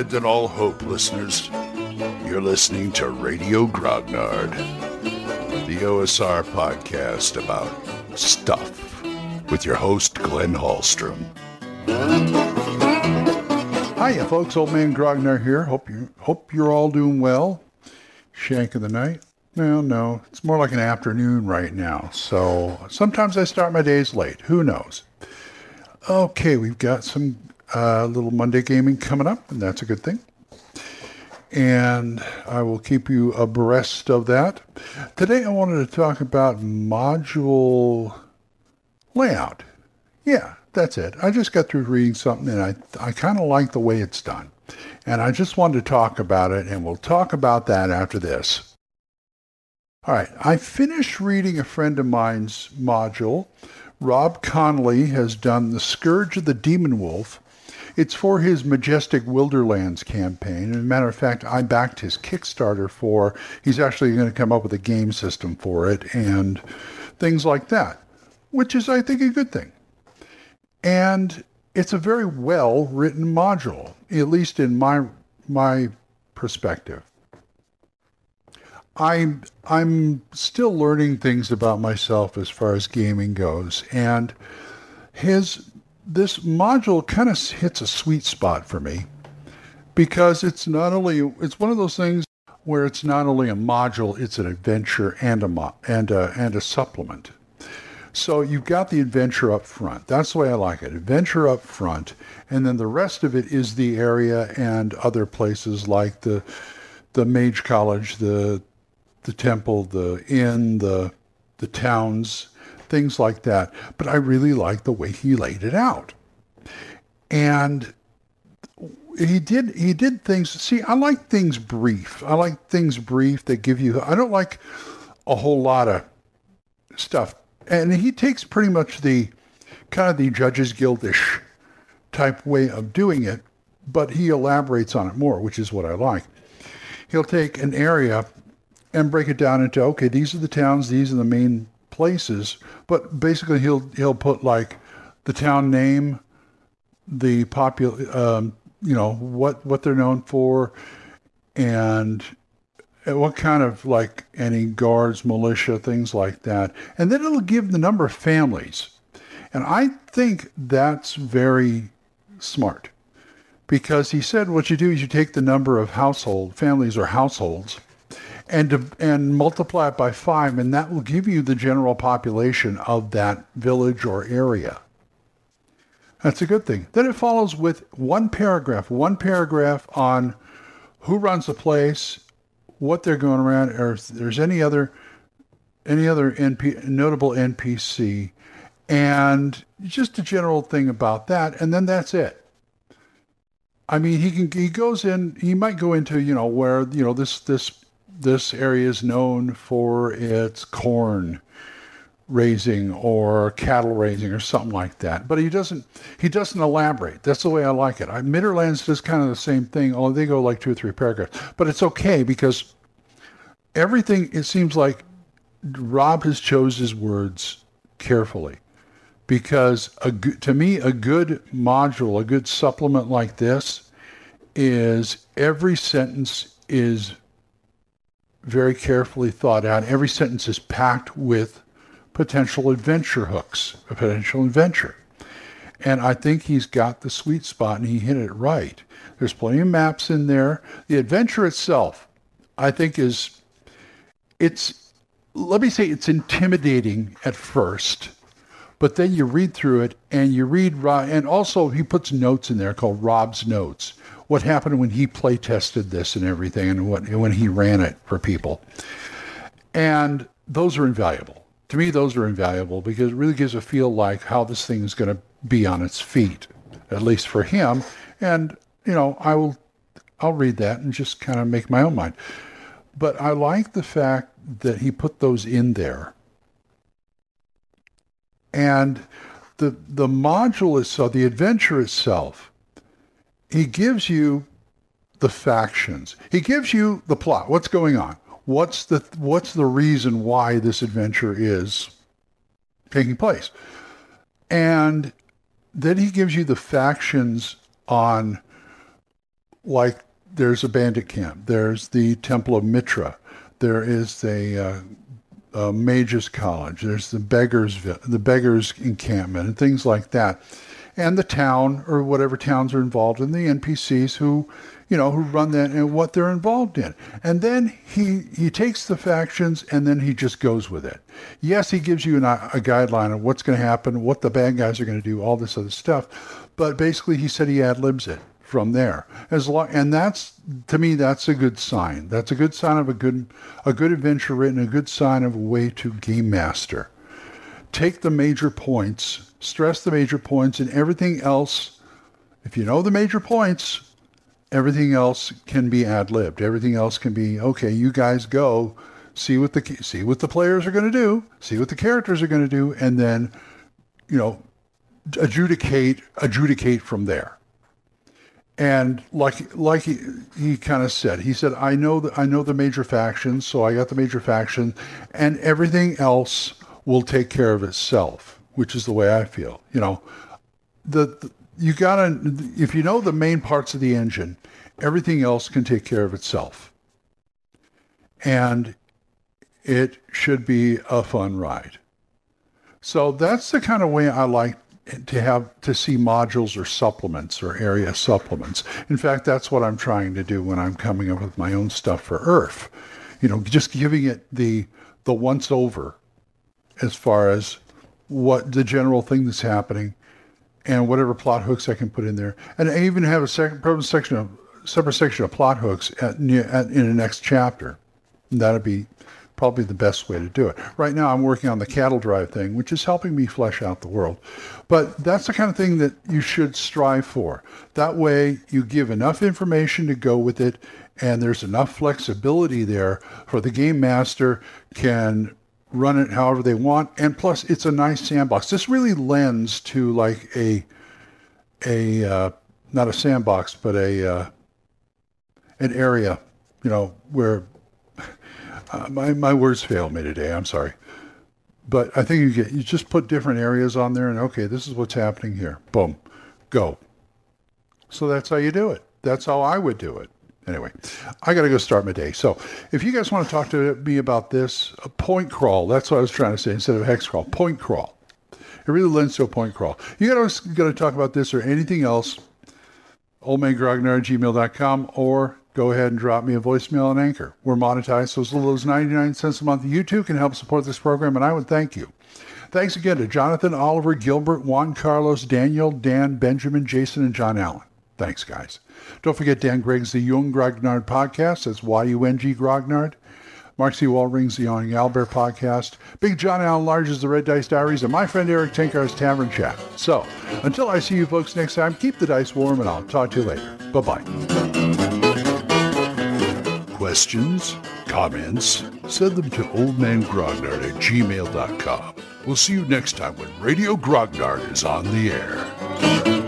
Abandon all hope, listeners. You're listening to Radio Grognard, the OSR podcast about stuff with your host, Glenn Hallstrom. Hiya, folks. Old Man Grognard here. Hope you hope you're all doing well. Shank of the night. No, no, it's more like an afternoon right now. So sometimes I start my days late. Who knows? Okay, we've got some uh, little Monday gaming coming up, and that's a good thing. And I will keep you abreast of that. Today I wanted to talk about module layout. Yeah, that's it. I just got through reading something and I, I kind of like the way it's done. And I just wanted to talk about it, and we'll talk about that after this. All right, I finished reading a friend of mine's module. Rob Conley has done The Scourge of the Demon Wolf. It's for his Majestic Wilderlands campaign. As a matter of fact, I backed his Kickstarter for, he's actually going to come up with a game system for it and things like that, which is, I think, a good thing. And it's a very well written module, at least in my my perspective. I'm I'm still learning things about myself as far as gaming goes, and his this module kind of hits a sweet spot for me because it's not only it's one of those things where it's not only a module, it's an adventure and a mo- and a and a supplement. So you've got the adventure up front. That's the way I like it. Adventure up front, and then the rest of it is the area and other places like the the mage college, the the temple, the inn, the the towns, things like that. But I really like the way he laid it out. And he did he did things see I like things brief. I like things brief that give you I don't like a whole lot of stuff and he takes pretty much the kind of the Judges Guildish type way of doing it, but he elaborates on it more, which is what I like. He'll take an area and break it down into okay, these are the towns, these are the main places, but basically he'll he'll put like the town name, the popul, um, you know what what they're known for, and what kind of like any guards, militia, things like that. And then it'll give the number of families. And I think that's very smart because he said what you do is you take the number of household families or households and and multiply it by 5 and that will give you the general population of that village or area. That's a good thing. Then it follows with one paragraph, one paragraph on who runs the place, what they're going around, or if there's any other any other NP, notable NPC, and just a general thing about that, and then that's it. I mean, he can he goes in. He might go into you know where you know this this this area is known for its corn raising or cattle raising or something like that. But he doesn't he doesn't elaborate. That's the way I like it. I, Midderlands does kind of the same thing, although they go like two or three paragraphs. But it's okay because everything it seems like Rob has chose his words carefully. Because a, to me, a good module, a good supplement like this, is every sentence is very carefully thought out. Every sentence is packed with potential adventure hooks, a potential adventure. And I think he's got the sweet spot and he hit it right. There's plenty of maps in there. The adventure itself, I think, is it's let me say it's intimidating at first, but then you read through it and you read and also he puts notes in there called Rob's notes. What happened when he play tested this and everything, and what when he ran it for people, and those are invaluable to me, those are invaluable because it really gives a feel like how this thing is going to be on its feet, at least for him. And you know, I will, I'll read that and just kind of make my own mind. But I like the fact that he put those in there. And the the module itself, the adventure itself, he gives you the factions. He gives you the plot. What's going on? what's the what's the reason why this adventure is taking place and then he gives you the factions on like there's a bandit camp, there's the Temple of Mitra, there is a, uh, a mages college, there's the beggars the beggars encampment, and things like that, and the town or whatever towns are involved in the NPCs who you know, who run that and what they're involved in. And then he he takes the factions and then he just goes with it. Yes, he gives you an, uh, a guideline of what's going to happen, what the bad guys are going to do, all this other stuff. But basically, he said he ad libs it from there. As long, and that's to me, that's a good sign. That's a good sign of a good a good adventure written, a good sign of a way to game master. Take the major points, stress the major points, and everything else. If you know the major points, everything else can be ad libbed. Everything else can be okay. You guys go see what the see what the players are going to do, see what the characters are going to do, and then you know adjudicate adjudicate from there. And like like he, he kind of said, he said, I know that I know the major factions, so I got the major faction, and everything else will take care of itself, which is the way I feel. You know, the, the you gotta if you know the main parts of the engine, everything else can take care of itself. And it should be a fun ride. So that's the kind of way I like to have to see modules or supplements or area supplements. In fact, that's what I'm trying to do when I'm coming up with my own stuff for Earth. You know, just giving it the the once over as far as what the general thing that's happening and whatever plot hooks I can put in there. And I even have a second section of separate section of plot hooks at, at, in the next chapter. That'd be probably the best way to do it. Right now, I'm working on the cattle drive thing, which is helping me flesh out the world. But that's the kind of thing that you should strive for. That way, you give enough information to go with it, and there's enough flexibility there for the game master can run it however they want. And plus, it's a nice sandbox. This really lends to like a a uh, not a sandbox, but a uh, an area, you know, where uh, my my words fail me today. I'm sorry, but I think you get you just put different areas on there, and okay, this is what's happening here. Boom, go. So that's how you do it. That's how I would do it. Anyway, I got to go start my day. So if you guys want to talk to me about this, a point crawl, that's what I was trying to say instead of hex crawl, point crawl. It really lends to a point crawl. You guys got to talk about this or anything else, oldmangrognard gmail.com or go ahead and drop me a voicemail on Anchor. We're monetized, so as little as 99 cents a month. You too can help support this program, and I would thank you. Thanks again to Jonathan, Oliver, Gilbert, Juan Carlos, Daniel, Dan, Benjamin, Jason, and John Allen. Thanks, guys. Don't forget Dan Gregg's The Yung Grognard Podcast. That's Y-U-N-G Grognard. Mark C. Wallring's The Yawning Owlbear Podcast. Big John Allen Large's The Red Dice Diaries. And my friend Erik Tenkar's Tavern Chat. So, until I see you folks next time, keep the dice warm, and I'll talk to you later. Bye-bye. Questions? Comments? Send them to oldmangrognard at gmail.com. We'll see you next time when Radio Grognard is on the air.